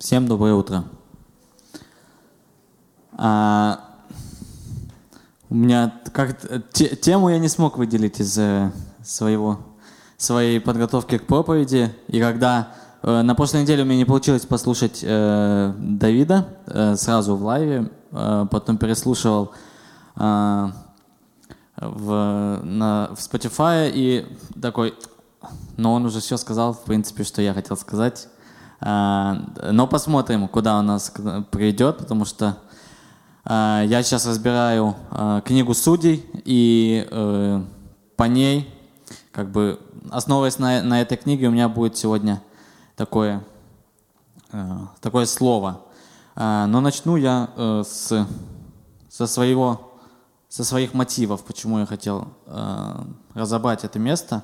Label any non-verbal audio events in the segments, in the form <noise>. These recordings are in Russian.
Всем доброе утро. А, у меня как те, тему я не смог выделить из э, своего своей подготовки к проповеди. И когда э, на прошлой неделе у меня не получилось послушать э, Давида э, сразу в лайве, э, потом переслушивал э, в, на, в Spotify и такой, но он уже все сказал, в принципе, что я хотел сказать. Э, но посмотрим, куда он нас приведет, потому что э, я сейчас разбираю э, книгу судей, и э, по ней как бы основываясь на, на этой книге, у меня будет сегодня такое, э, такое слово. Но начну я э, с, со, своего, со своих мотивов, почему я хотел разобрать это место.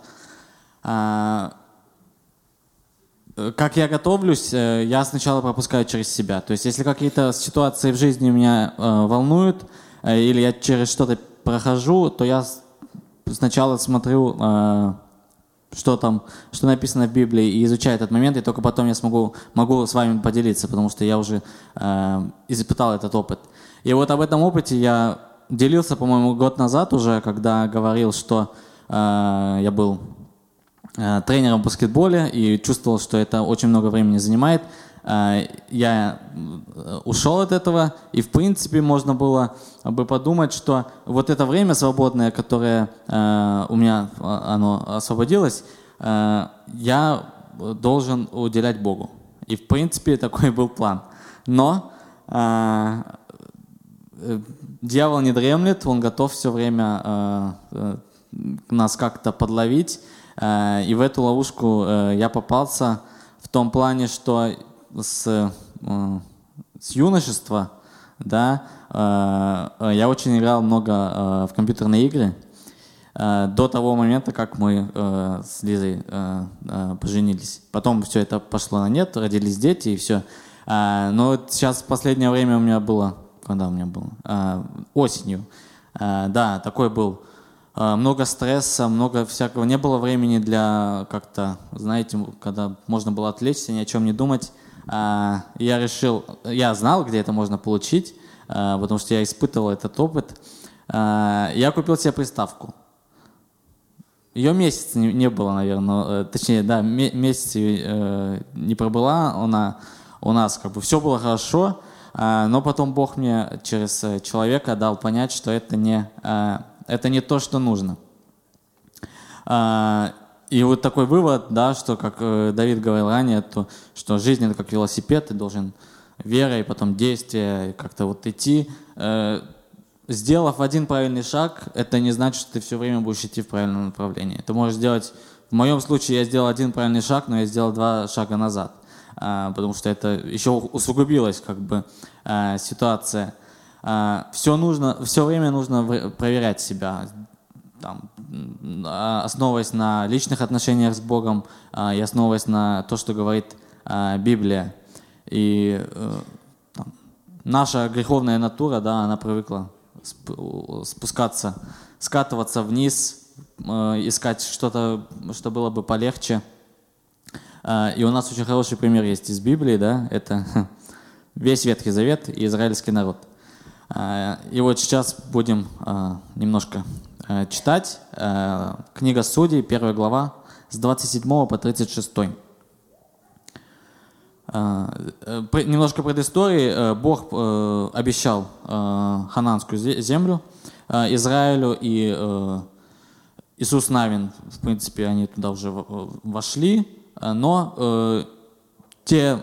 Э, как я готовлюсь, э, я сначала пропускаю через себя. То есть, если какие-то ситуации в жизни меня э, волнуют, э, или я через что-то прохожу, то я сначала смотрю э, что там, что написано в Библии, и изучаю этот момент, и только потом я смогу, могу с вами поделиться, потому что я уже э, испытал этот опыт. И вот об этом опыте я делился, по-моему, год назад уже, когда говорил, что э, я был тренером в баскетболе и чувствовал, что это очень много времени занимает. Э, я э, ушел от этого, и в принципе можно было бы подумать, что вот это время свободное, которое э, у меня оно освободилось, я должен уделять Богу. И в принципе <laughs> такой был план. Но дьявол не дремлет, он готов все время нас как-то подловить. И в эту ловушку я попался в том плане, что с, э, с юношества, да, э, я очень играл много э, в компьютерные игры до того момента, как мы с Лизой поженились. Потом все это пошло на нет, родились дети и все. Но сейчас в последнее время у меня было, когда у меня было? Осенью. Да, такой был много стресса, много всякого. Не было времени для как-то, знаете, когда можно было отвлечься, ни о чем не думать. А, я решил, я знал, где это можно получить, а, потому что я испытывал этот опыт. А, я купил себе приставку. Ее месяц не, было, наверное, э, точнее, да, месяц э, не пробыла, она у нас как бы все было хорошо, но потом Бог мне через э, человека дал понять, что это не, это не то, что нужно. И вот такой вывод, да, что, как э, Давид говорил ранее, то, что жизнь это как велосипед, ты должен верой, потом действие, как-то вот идти. Э, сделав один правильный шаг, это не значит, что ты все время будешь идти в правильном направлении. Ты можешь сделать, в моем случае я сделал один правильный шаг, но я сделал два шага назад, э, потому что это еще усугубилась как бы э, ситуация. Э, все нужно, все время нужно проверять себя, там, а, основываясь на личных отношениях с Богом а, и основываясь на то, что говорит а, Библия. И э, там, наша греховная натура, да, она привыкла спускаться, скатываться вниз, э, искать что-то, что было бы полегче. И у нас очень хороший пример есть из Библии, да, это <laughs> весь Ветхий Завет и израильский народ. И вот сейчас будем немножко Э, читать. Э, книга Судей, первая глава, с 27 по 36. Э, немножко предыстории. Бог обещал хананскую землю Израилю, и Иисус Навин, в принципе, они туда уже вошли, но те,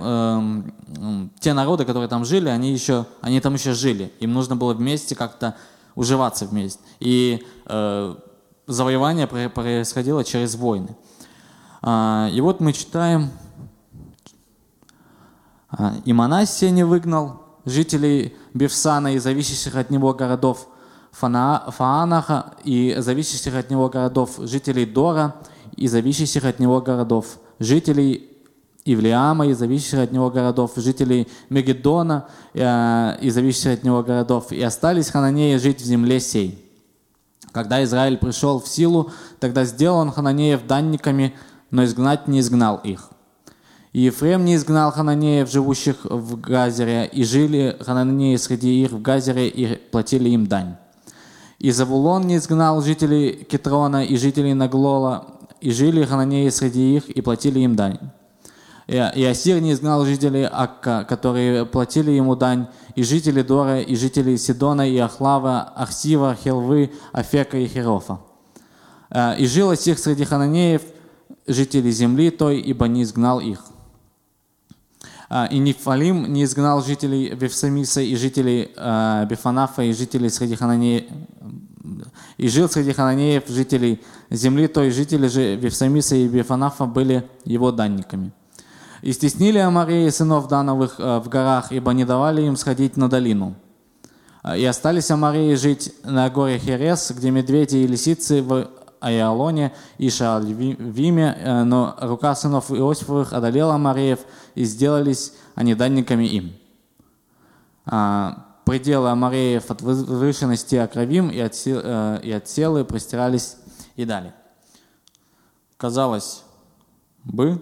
те народы, которые там жили, они, еще, они там еще жили. Им нужно было вместе как-то уживаться вместе. И э, завоевание происходило через войны. А, и вот мы читаем, а, и Манассия не выгнал жителей Бевсана и зависящих от него городов Фаанаха и зависящих от него городов жителей Дора и зависящих от него городов жителей Ивлеама и зависящих от него городов, жителей Мегедона э, и зависящих от него городов, и остались хананеи жить в земле сей. Когда Израиль пришел в силу, тогда сделал он хананеев данниками, но изгнать не изгнал их. И Ефрем не изгнал хананеев, живущих в Газере, и жили хананеи среди их в Газере и платили им дань. И Завулон не изгнал жителей Кетрона и жителей Наглола, и жили хананеи среди их и платили им дань. И Асир не изгнал жителей Акка, которые платили ему дань, и жители Дора, и жители Сидона, и Ахлава, Ахсива, Хелвы, Афека и Херофа. Э, и жил Асир среди хананеев, жителей земли той, ибо не изгнал их. Э, и Нефалим не изгнал жителей Вевсамиса и жителей э, Бефанафа и жителей среди хананеев, и жил среди хананеев жителей земли той, жители же Вевсамиса и Бефанафа были его данниками. И стеснили Амарии сынов Дановых э, в горах, ибо не давали им сходить на долину. Э, и остались Амарии жить на горе Херес, где медведи и лисицы в Айалоне и Шаальвиме, э, но рука сынов Иосифовых одолела Амареев, и сделались они данниками им. Пределы Амареев от возвышенности Акравим и от, и от селы простирались и далее. Казалось бы,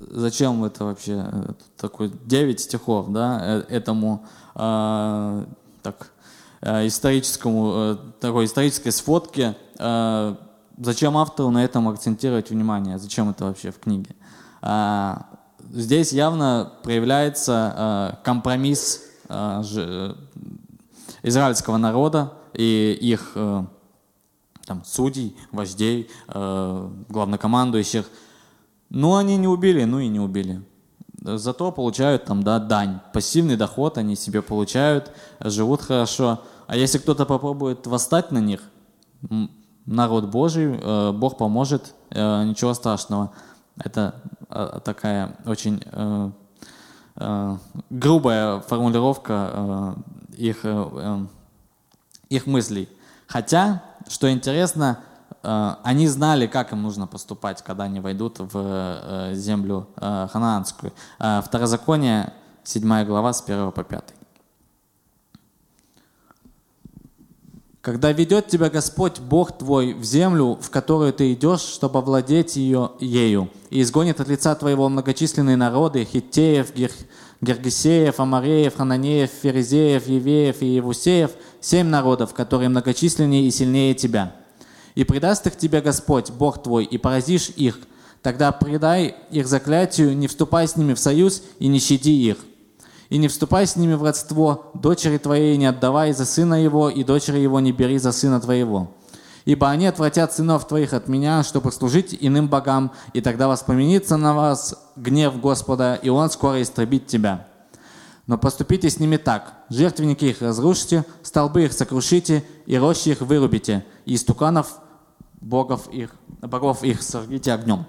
зачем это вообще э, такой 9 стихов, да, э, этому э, так, э, историческому, такой исторической сфотке, зачем автору на этом акцентировать внимание, зачем это вообще в книге. здесь явно проявляется компромисс израильского народа и их там, судей, вождей, главнокомандующих – ну, они не убили, ну и не убили. Зато получают там, да, дань. Пассивный доход они себе получают, живут хорошо. А если кто-то попробует восстать на них, народ Божий, э, Бог поможет, э, ничего страшного. Это э, такая очень грубая формулировка их, их мыслей. Хотя, что интересно, они знали, как им нужно поступать, когда они войдут в э, землю э, ханаанскую. Второзаконие, 7 глава, с 1 по 5. Когда ведет тебя Господь, Бог твой, в землю, в которую ты идешь, чтобы овладеть ее, ею, и изгонит от лица твоего многочисленные народы, хиттеев, гер, гергесеев, амареев, хананеев, ферезеев, евеев и евусеев, семь народов, которые многочисленнее и сильнее тебя – и предаст их тебе Господь, Бог твой, и поразишь их. Тогда предай их заклятию, не вступай с ними в союз и не щади их. И не вступай с ними в родство, дочери твоей не отдавай за сына его, и дочери его не бери за сына твоего. Ибо они отвратят сынов твоих от меня, чтобы служить иным богам, и тогда воспоменится на вас гнев Господа, и он скоро истребит тебя. Но поступите с ними так. Жертвенники их разрушите, столбы их сокрушите, и рощи их вырубите, и истуканов богов их, богов их сожгите огнем.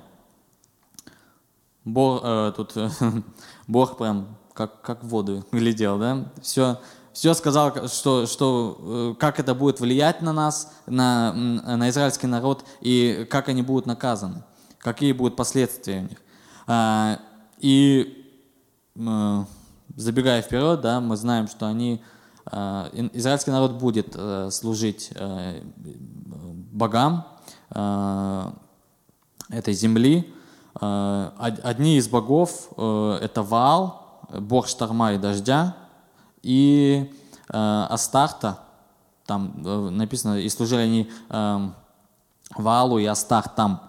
Бог, э, тут <laughs> Бог прям как, как в воду глядел, да? Все, все сказал, что, что, э, как это будет влиять на нас, на, на израильский народ, и как они будут наказаны, какие будут последствия у них. А, и э, забегая вперед, да, мы знаем, что они, израильский народ будет служить богам, Э, этой земли. Э, одни из богов э, – это Ваал, бог шторма и дождя, и Астарта, там написано, и служили они Ваалу и Астартам.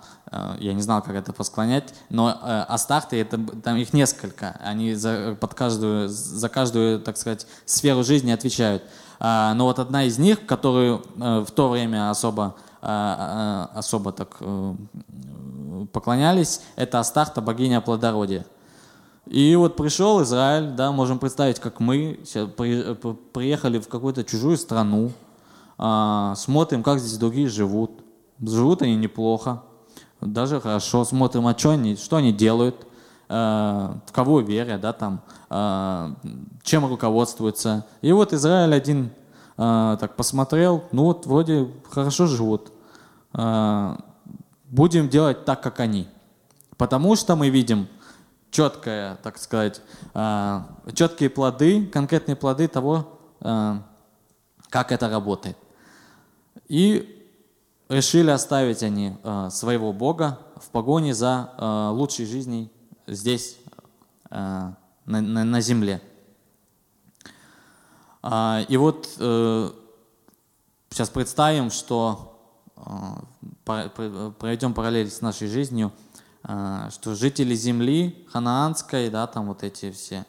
Я не знал, как это посклонять, но Астарты, это, там их несколько, они за, под каждую, за каждую, так сказать, сферу жизни отвечают. Но вот одна из них, которую в то время особо а, а, особо так э, поклонялись, это Астарта, богиня плодородия. И вот пришел Израиль, да, можем представить, как мы приехали в какую-то чужую страну, а, смотрим, как здесь другие живут. Живут они неплохо, даже хорошо, смотрим, а что они, что они делают, в кого верят, да, там, чем руководствуются. И вот Израиль один а, так посмотрел, ну вот вроде хорошо живут. А, будем делать так, как они. Потому что мы видим четкое, так сказать, а, четкие плоды, конкретные плоды того, как это работает. И решили оставить они своего Бога в погоне за лучшей жизнью здесь, на земле. И вот сейчас представим, что проведем параллель с нашей жизнью, что жители земли ханаанской, да, там вот эти все,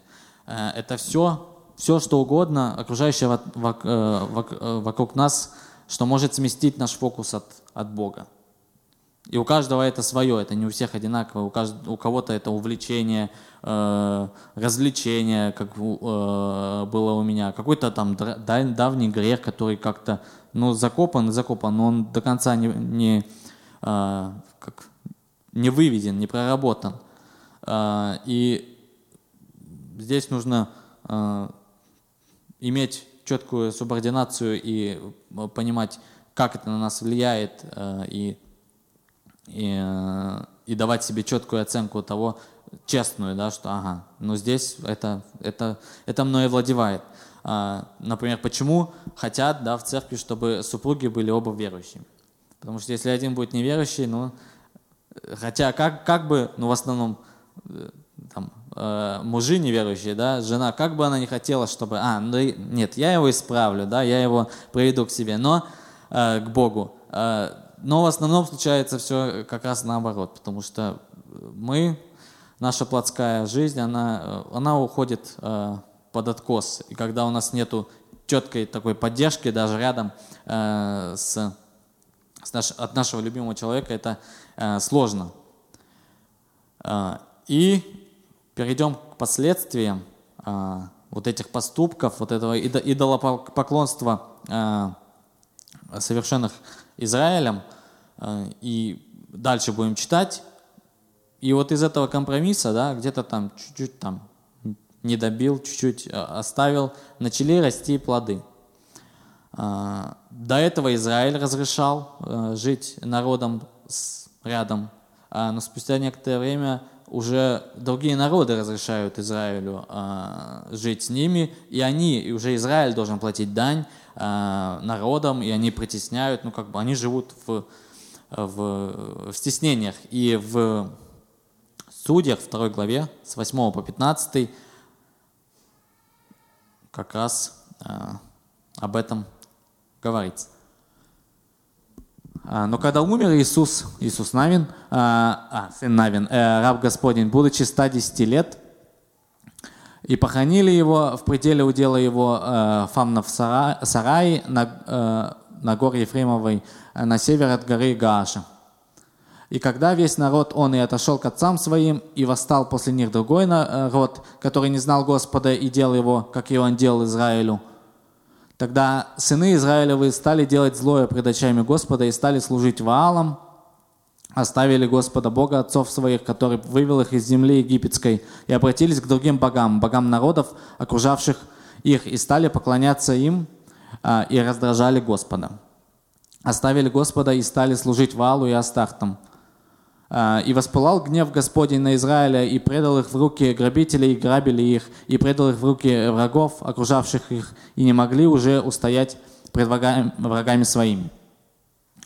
это все, все что угодно, окружающее вокруг нас, что может сместить наш фокус от, от Бога. И у каждого это свое, это не у всех одинаково. У, каждого, у кого-то это увлечение, э, развлечение, как э, было у меня. Какой-то там давний грех, который как-то ну, закопан и закопан, но он до конца не, не, э, как, не выведен, не проработан. Э, и здесь нужно э, иметь четкую субординацию и понимать, как это на нас влияет, э, и и, и давать себе четкую оценку того, честную, да, что ага, ну здесь это, это, это мной владевает. А, например, почему хотят да, в церкви, чтобы супруги были оба верующими? Потому что если один будет неверующий, ну, хотя как, как бы, ну в основном э, там, э, мужи неверующие, да, жена, как бы она не хотела, чтобы, а, ну, нет, я его исправлю, да, я его приведу к себе, но э, к Богу. Э, но в основном случается все как раз наоборот, потому что мы, наша плотская жизнь, она, она уходит э, под откос. И когда у нас нету четкой такой поддержки даже рядом э, с, с наш, от нашего любимого человека, это э, сложно. Э, и перейдем к последствиям э, вот этих поступков, вот этого идолопоклонства э, совершенных Израилем, э, и дальше будем читать. И вот из этого компромисса, да, где-то там чуть-чуть там не добил, чуть-чуть э, оставил, начали расти плоды. Э, до этого Израиль разрешал жить народом рядом, но спустя некоторое время уже другие народы разрешают Израилю жить с ними, и они, и уже Израиль должен платить дань Э, народом, и они притесняют, ну как бы они живут в, в, в стеснениях. И в Судьях, второй главе, с 8 по 15, как раз э, об этом говорится. Э, но когда умер Иисус, Иисус Навин, а, сын Навин, раб Господень, будучи 110 лет, и похоронили его в пределе удела его э, Фамнов сарай на, э, на горе Ефремовой э, на север от горы Гааша. И когда весь народ, он и отошел к отцам своим, и восстал после них другой народ, который не знал Господа и делал его, как и он делал Израилю, тогда сыны Израилевы стали делать злое пред очами Господа и стали служить Ваалам, оставили Господа Бога отцов своих, который вывел их из земли египетской, и обратились к другим богам, богам народов, окружавших их, и стали поклоняться им а, и раздражали Господа. Оставили Господа и стали служить Валу и Астартам. А, и воспылал гнев Господень на Израиля, и предал их в руки грабителей, и грабили их, и предал их в руки врагов, окружавших их, и не могли уже устоять пред врагами, врагами своими.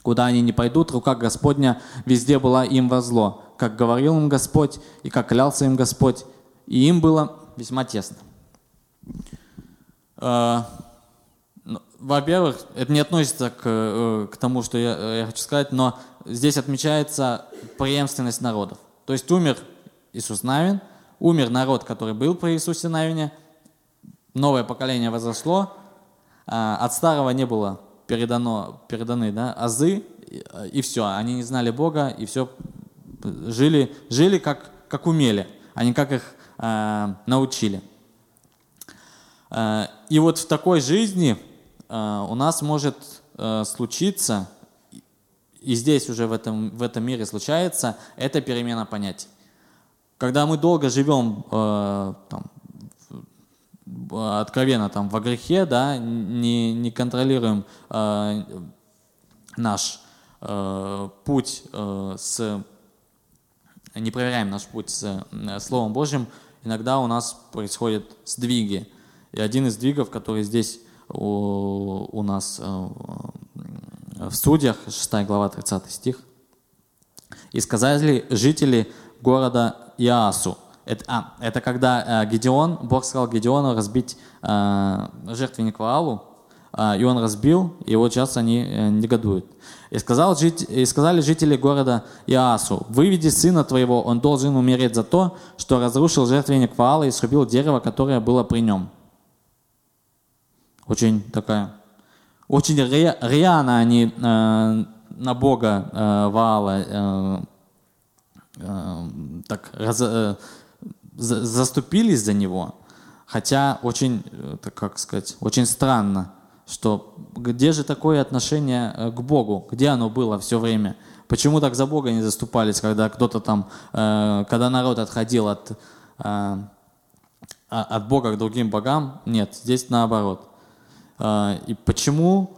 Куда они не пойдут, рука Господня везде была им во зло, как говорил им Господь и как клялся им Господь, и им было весьма тесно. А, ну, во-первых, это не относится к, э, к тому, что я, я хочу сказать, но здесь отмечается преемственность народов. То есть умер Иисус Навин, умер народ, который был при Иисусе Навине, новое поколение возросло, а, от старого не было передано, переданы да, азы, и все. Они не знали Бога, и все жили, жили как, как умели, а не как их э, научили. Э, и вот в такой жизни э, у нас может э, случиться, и здесь уже в этом, в этом мире случается, это перемена понятий. Когда мы долго живем э, там, откровенно там во грехе, да, не, не контролируем э, наш э, путь э, с, не проверяем наш путь с э, Словом Божьим, иногда у нас происходят сдвиги. И один из сдвигов, который здесь у, у нас э, в судьях, 6 глава, 30 стих, «И сказали жители города Иасу. Это, а, это когда э, Гедеон, Бог сказал Гедеону разбить э, жертвенник Ваалу, э, и он разбил, и вот сейчас они э, негодуют. И, сказал, и сказали жители города Иасу, выведи сына твоего, он должен умереть за то, что разрушил жертвенник Ваала и срубил дерево, которое было при нем. Очень такая, очень ре, рьяно они э, на Бога э, Ваала э, э, так раз, э, за, заступились за него, хотя очень, э, так как сказать, очень странно, что где же такое отношение э, к Богу, где оно было все время? Почему так за Бога не заступались, когда кто-то там, э, когда народ отходил от, от Бога к другим богам? Нет, здесь наоборот. И почему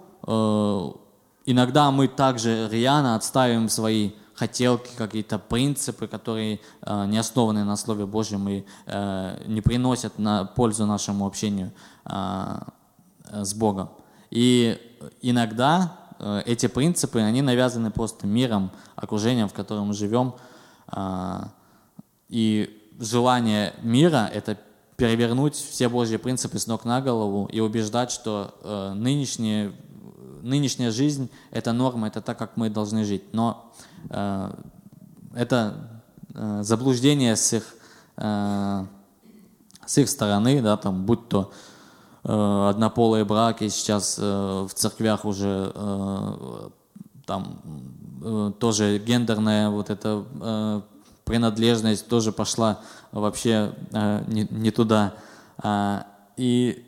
иногда мы также рьяно отставим свои хотелки, какие-то принципы, которые не основаны на Слове Божьем и не приносят на пользу нашему общению с Богом. И иногда э, эти принципы, они навязаны просто миром, окружением, в котором мы живем. И желание мира – это перевернуть все Божьи принципы с ног на голову и убеждать, что э, нынешняя, нынешняя жизнь – это норма, это так, как мы должны жить. Но э, это заблуждение с их, с их стороны, да, там, будь то Э, однополые браки сейчас э, в церквях уже э, там тоже гендерная вот эта принадлежность тоже пошла вообще не, не туда. А, и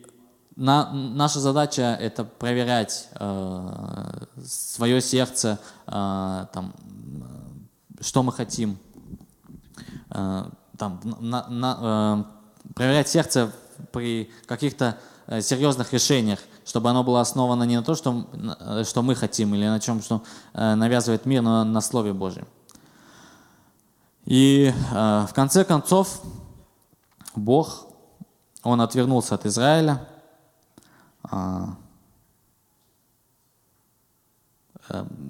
на, наша задача это проверять э, свое сердце, э, там, что мы хотим, э, там, на, на, э, проверять сердце при каких-то Э, серьезных решениях, чтобы оно было основано не на то, что, э, что мы хотим, или на чем, что э, навязывает мир, но на Слове Божьем. И в конце концов Бог, Он отвернулся от Израиля,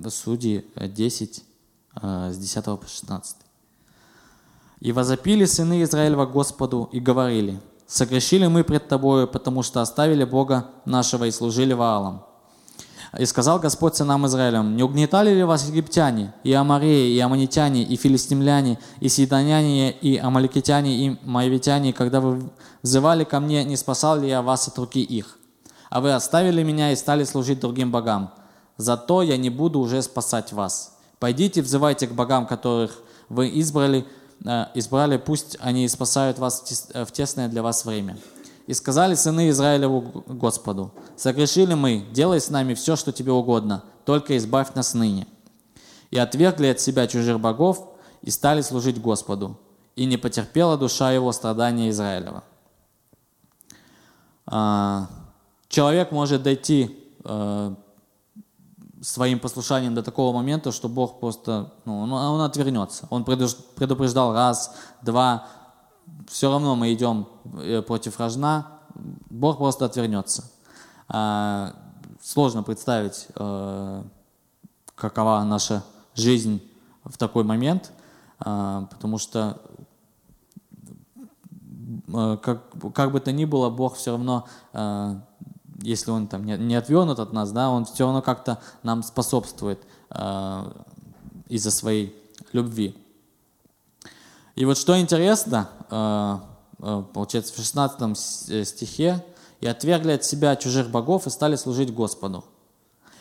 Судьи 10, с 10 по 16. «И возопили сыны Израилева Господу и говорили, Согрешили мы пред Тобою, потому что оставили Бога нашего и служили Ваалам. И сказал Господь сынам Израилем, не угнетали ли вас египтяне, и амареи, и аманитяне, и филистимляне, и сидоняне, и амаликитяне, и моавитяне, когда вы взывали ко мне, не спасал ли я вас от руки их? А вы оставили меня и стали служить другим богам. Зато я не буду уже спасать вас. Пойдите, взывайте к богам, которых вы избрали, Э, избрали, пусть они спасают вас в тесное для вас время. И сказали сыны Израилеву Господу, согрешили мы, делай с нами все, что тебе угодно, только избавь нас ныне. И отвергли от себя чужих богов и стали служить Господу. И не потерпела душа его страдания Израилева. А, человек может дойти э, своим послушанием до такого момента, что Бог просто, ну, он, он отвернется. Он предупреждал раз, два, все равно мы идем э, против рожна, Бог просто отвернется. А, сложно представить, а, какова наша жизнь в такой момент, а, потому что а, как, как бы то ни было, Бог все равно а, если он там не, не отвернут от нас, да, он все равно как-то нам способствует э, из-за своей любви. И вот что интересно, э, э, получается, в 16 э, стихе, «И отвергли от себя чужих богов и стали служить Господу.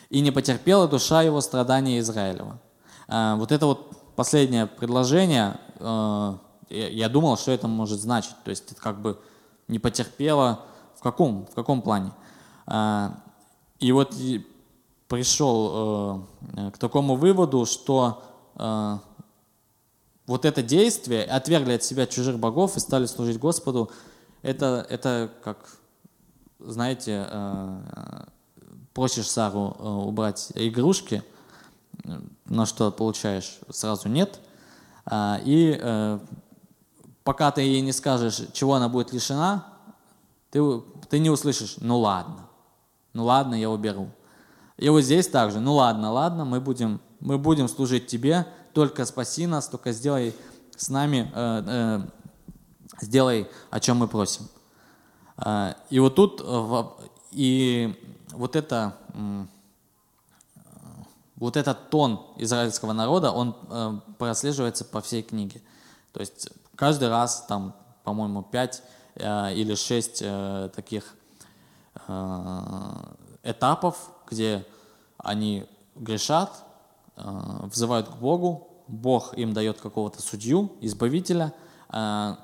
И не потерпела душа его страдания Израилева». Э, вот это вот последнее предложение, э, я думал, что это может значить. То есть как бы не потерпела в каком, в каком плане? И вот пришел э, к такому выводу, что э, вот это действие, отвергли от себя чужих богов и стали служить Господу, это, это как, знаете, э, просишь Сару убрать игрушки, на что получаешь сразу нет, а, и пока ты ей не скажешь, чего она будет лишена, ты, ты не услышишь, ну ладно. Ну ладно, я уберу. И вот здесь также, ну ладно, ладно, мы будем, мы будем служить тебе, только спаси нас, только сделай с нами, э, э, сделай, о чем мы просим. Э, и вот тут, э, и вот это, э, вот этот тон израильского народа, он э, прослеживается по всей книге. То есть каждый раз, там, по-моему, пять э, или шесть э, таких этапов, где они грешат, э, взывают к Богу, Бог им дает какого-то судью, избавителя, э,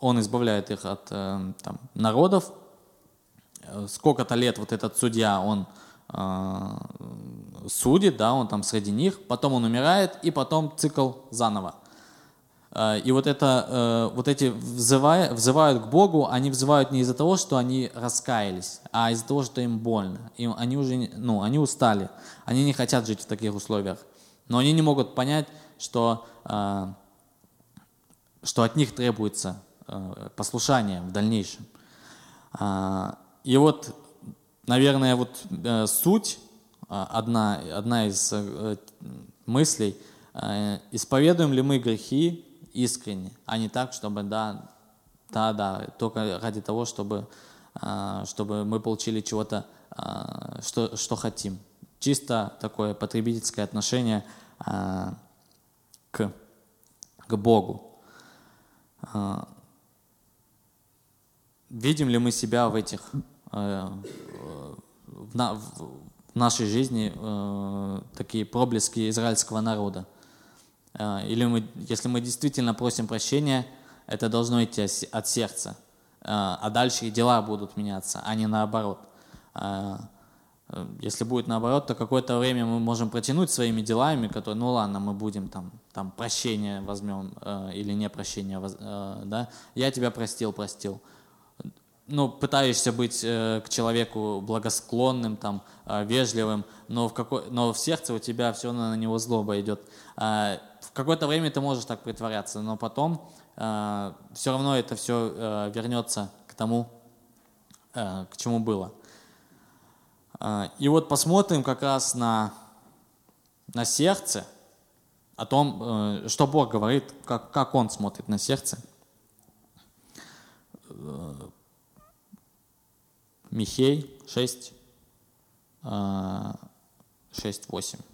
он избавляет их от э, там, народов. Сколько-то лет вот этот судья, он судит, да, он там среди них, потом он умирает, и потом цикл заново. И вот, это, вот эти взывая, взывают к Богу, они взывают не из-за того, что они раскаялись, а из-за того, что им больно. Им, они уже ну, они устали, они не хотят жить в таких условиях. Но они не могут понять, что, э, что от них требуется э, послушание в дальнейшем. И вот, наверное, вот э, суть, одна, одна из мыслей, исповедуем ли мы грехи искренне, а не так, чтобы, да, да, да, только ради того, чтобы, чтобы мы получили чего-то, что, что хотим. Чисто такое потребительское отношение к, к Богу. А, видим ли мы себя в этих, в, на, в нашей жизни такие проблески израильского народа? Э, или мы, если мы действительно просим прощения, это должно идти от сердца, а дальше и дела будут меняться, а не наоборот. Э, если будет наоборот, то какое-то время мы можем протянуть своими делами, которые, ну ладно, мы будем там, там прощение возьмем э, или не прощение, э, да, я тебя простил, простил. Ну, пытаешься быть э, к человеку благосклонным, там, э, вежливым, но в, какой, но в сердце у тебя все на него злоба идет. Э, какое-то время ты можешь так притворяться, но потом э, все равно это все э, вернется к тому, э, к чему было. А, и вот посмотрим как раз на, на сердце, о том, э, что Бог говорит, как, как Он смотрит на сердце. Э, Михей 6, 6, 8.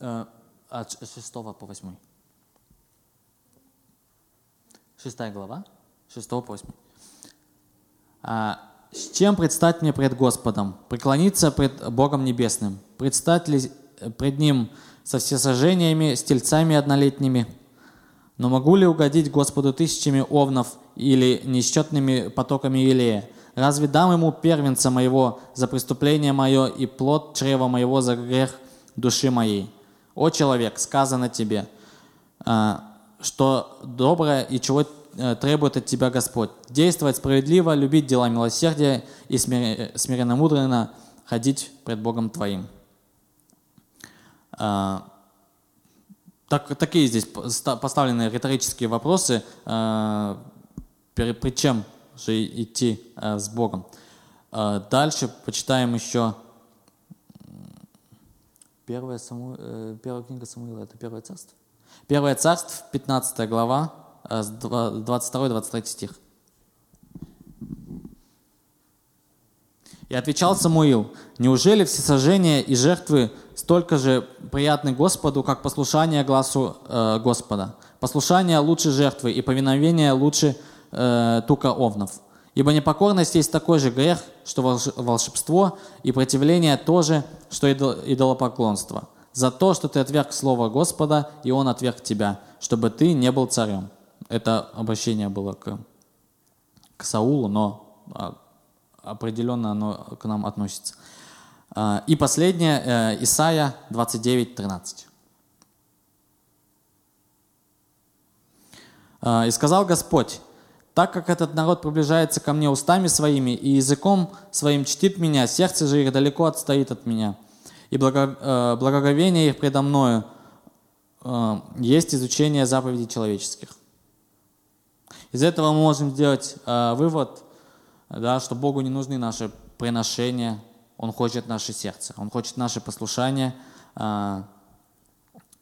От 6 по 8. 6 глава, 6 по 8. А, «С чем предстать мне пред Господом? Преклониться пред Богом Небесным? Предстать ли пред Ним со всесожжениями, с тельцами однолетними? Но могу ли угодить Господу тысячами овнов или несчетными потоками елея? Разве дам Ему первенца моего за преступление мое и плод чрева моего за грех души моей? О человек, сказано тебе, а, что доброе и чего э, требует от тебя Господь. Действовать справедливо, любить дела милосердия и смиренно мудренно ходить пред Богом твоим. А, так, такие здесь поставлены риторические вопросы, а, перед чем же идти с Богом. Дальше почитаем еще первая, Саму... Э, первая книга Самуила, это первое царство. Первое царство, 15 глава, 22-23 э, стих. И отвечал Самуил, «Неужели все сожжения и жертвы столько же приятны Господу, как послушание глазу э, Господа? Послушание лучше жертвы, и повиновение лучше э, тука овнов. Ибо непокорность есть такой же грех, что волшебство, и противление тоже, что идолопоклонство за то, что ты отверг слово Господа, и Он отверг тебя, чтобы ты не был царем. Это обращение было к, к Саулу, но а, определенно оно к нам относится. А, и последнее, э, Исайя 29, 13. А, «И сказал Господь, так как этот народ приближается ко мне устами своими и языком своим чтит меня, сердце же их далеко отстоит от меня» и э, благоговение их предо мною э, есть изучение заповедей человеческих. Из этого мы можем сделать э, вывод, да, что Богу не нужны наши приношения, Он хочет наше сердце, Он хочет наше послушание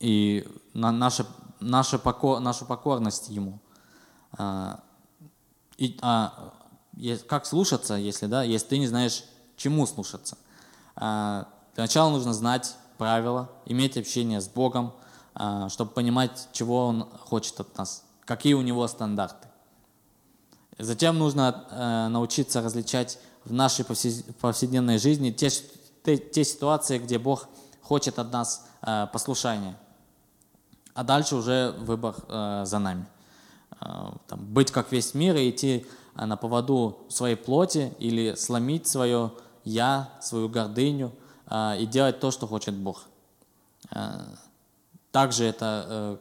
и наше, наше покор, нашу покорность Ему. И, а, как слушаться, если, да, если ты не знаешь, чему слушаться? А, для начала нужно знать правила, иметь общение с Богом, а, чтобы понимать, чего Он хочет от нас, какие у Него стандарты. Затем нужно э, научиться различать в нашей повседневной жизни те, те, те ситуации, где Бог хочет от нас э, послушания. А дальше уже выбор э, за нами. Там, быть как весь мир и идти на поводу своей плоти или сломить свое «я», свою гордыню и делать то, что хочет Бог. Также это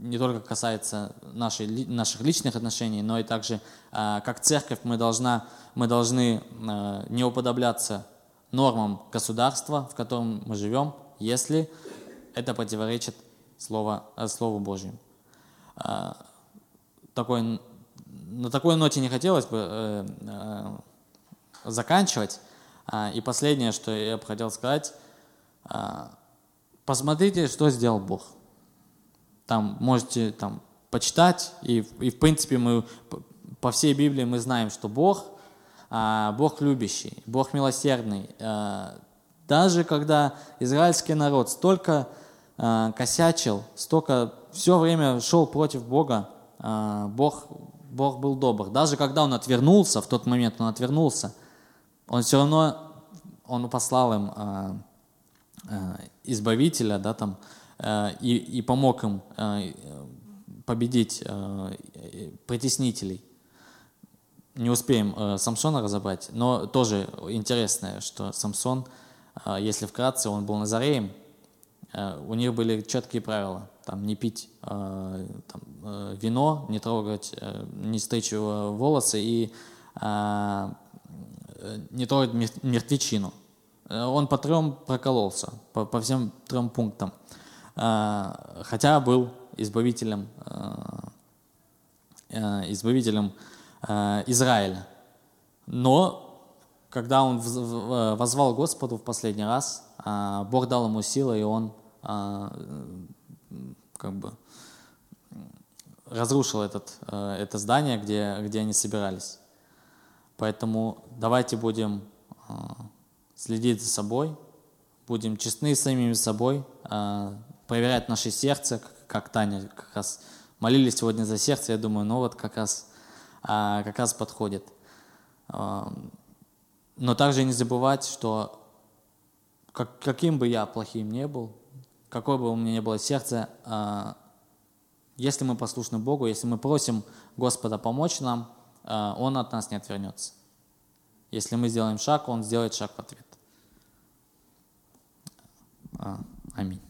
не только касается нашей, наших личных отношений, но и также как церковь мы, должна, мы должны не уподобляться нормам государства, в котором мы живем, если это противоречит Слову, э, Слову Божьему. А, такой, на такой ноте не хотелось бы э, э, заканчивать. И последнее, что я бы хотел сказать, посмотрите, что сделал Бог – там можете там, почитать, и, и в принципе мы по всей Библии мы знаем, что Бог, а, Бог любящий, Бог милосердный. А, даже когда израильский народ столько а, косячил, столько все время шел против Бога, а, Бог, Бог был добр. Даже когда он отвернулся, в тот момент он отвернулся, он все равно он послал им а, а, избавителя, да, там, Э, и, и помог им э, победить э, притеснителей. Не успеем Самсона разобрать, но тоже интересное, что Самсон, если вкратце, он был назареем, у них были четкие правила. Там, не пить там, вино, не трогать, не стричь волосы и не трогать мертвечину. Он по трем прокололся, по, по всем трем пунктам. А, хотя был избавителем, а, а, избавителем Израиля. Но когда он возвал Господу в последний раз, Бог дал ему силы, и он как бы разрушил этот, это здание, где, где они собирались. Поэтому давайте будем следить за собой, будем честны с самими собой, проверять наше сердце, как Таня как раз молились сегодня за сердце, я думаю, ну вот как раз, как раз подходит. Но также не забывать, что как, каким бы я плохим не был, какое бы у меня ни было сердце, а, если мы послушны Богу, если мы просим Господа помочь нам, а, Он от нас не отвернется. Если мы сделаем шаг, Он сделает шаг в ответ. Аминь.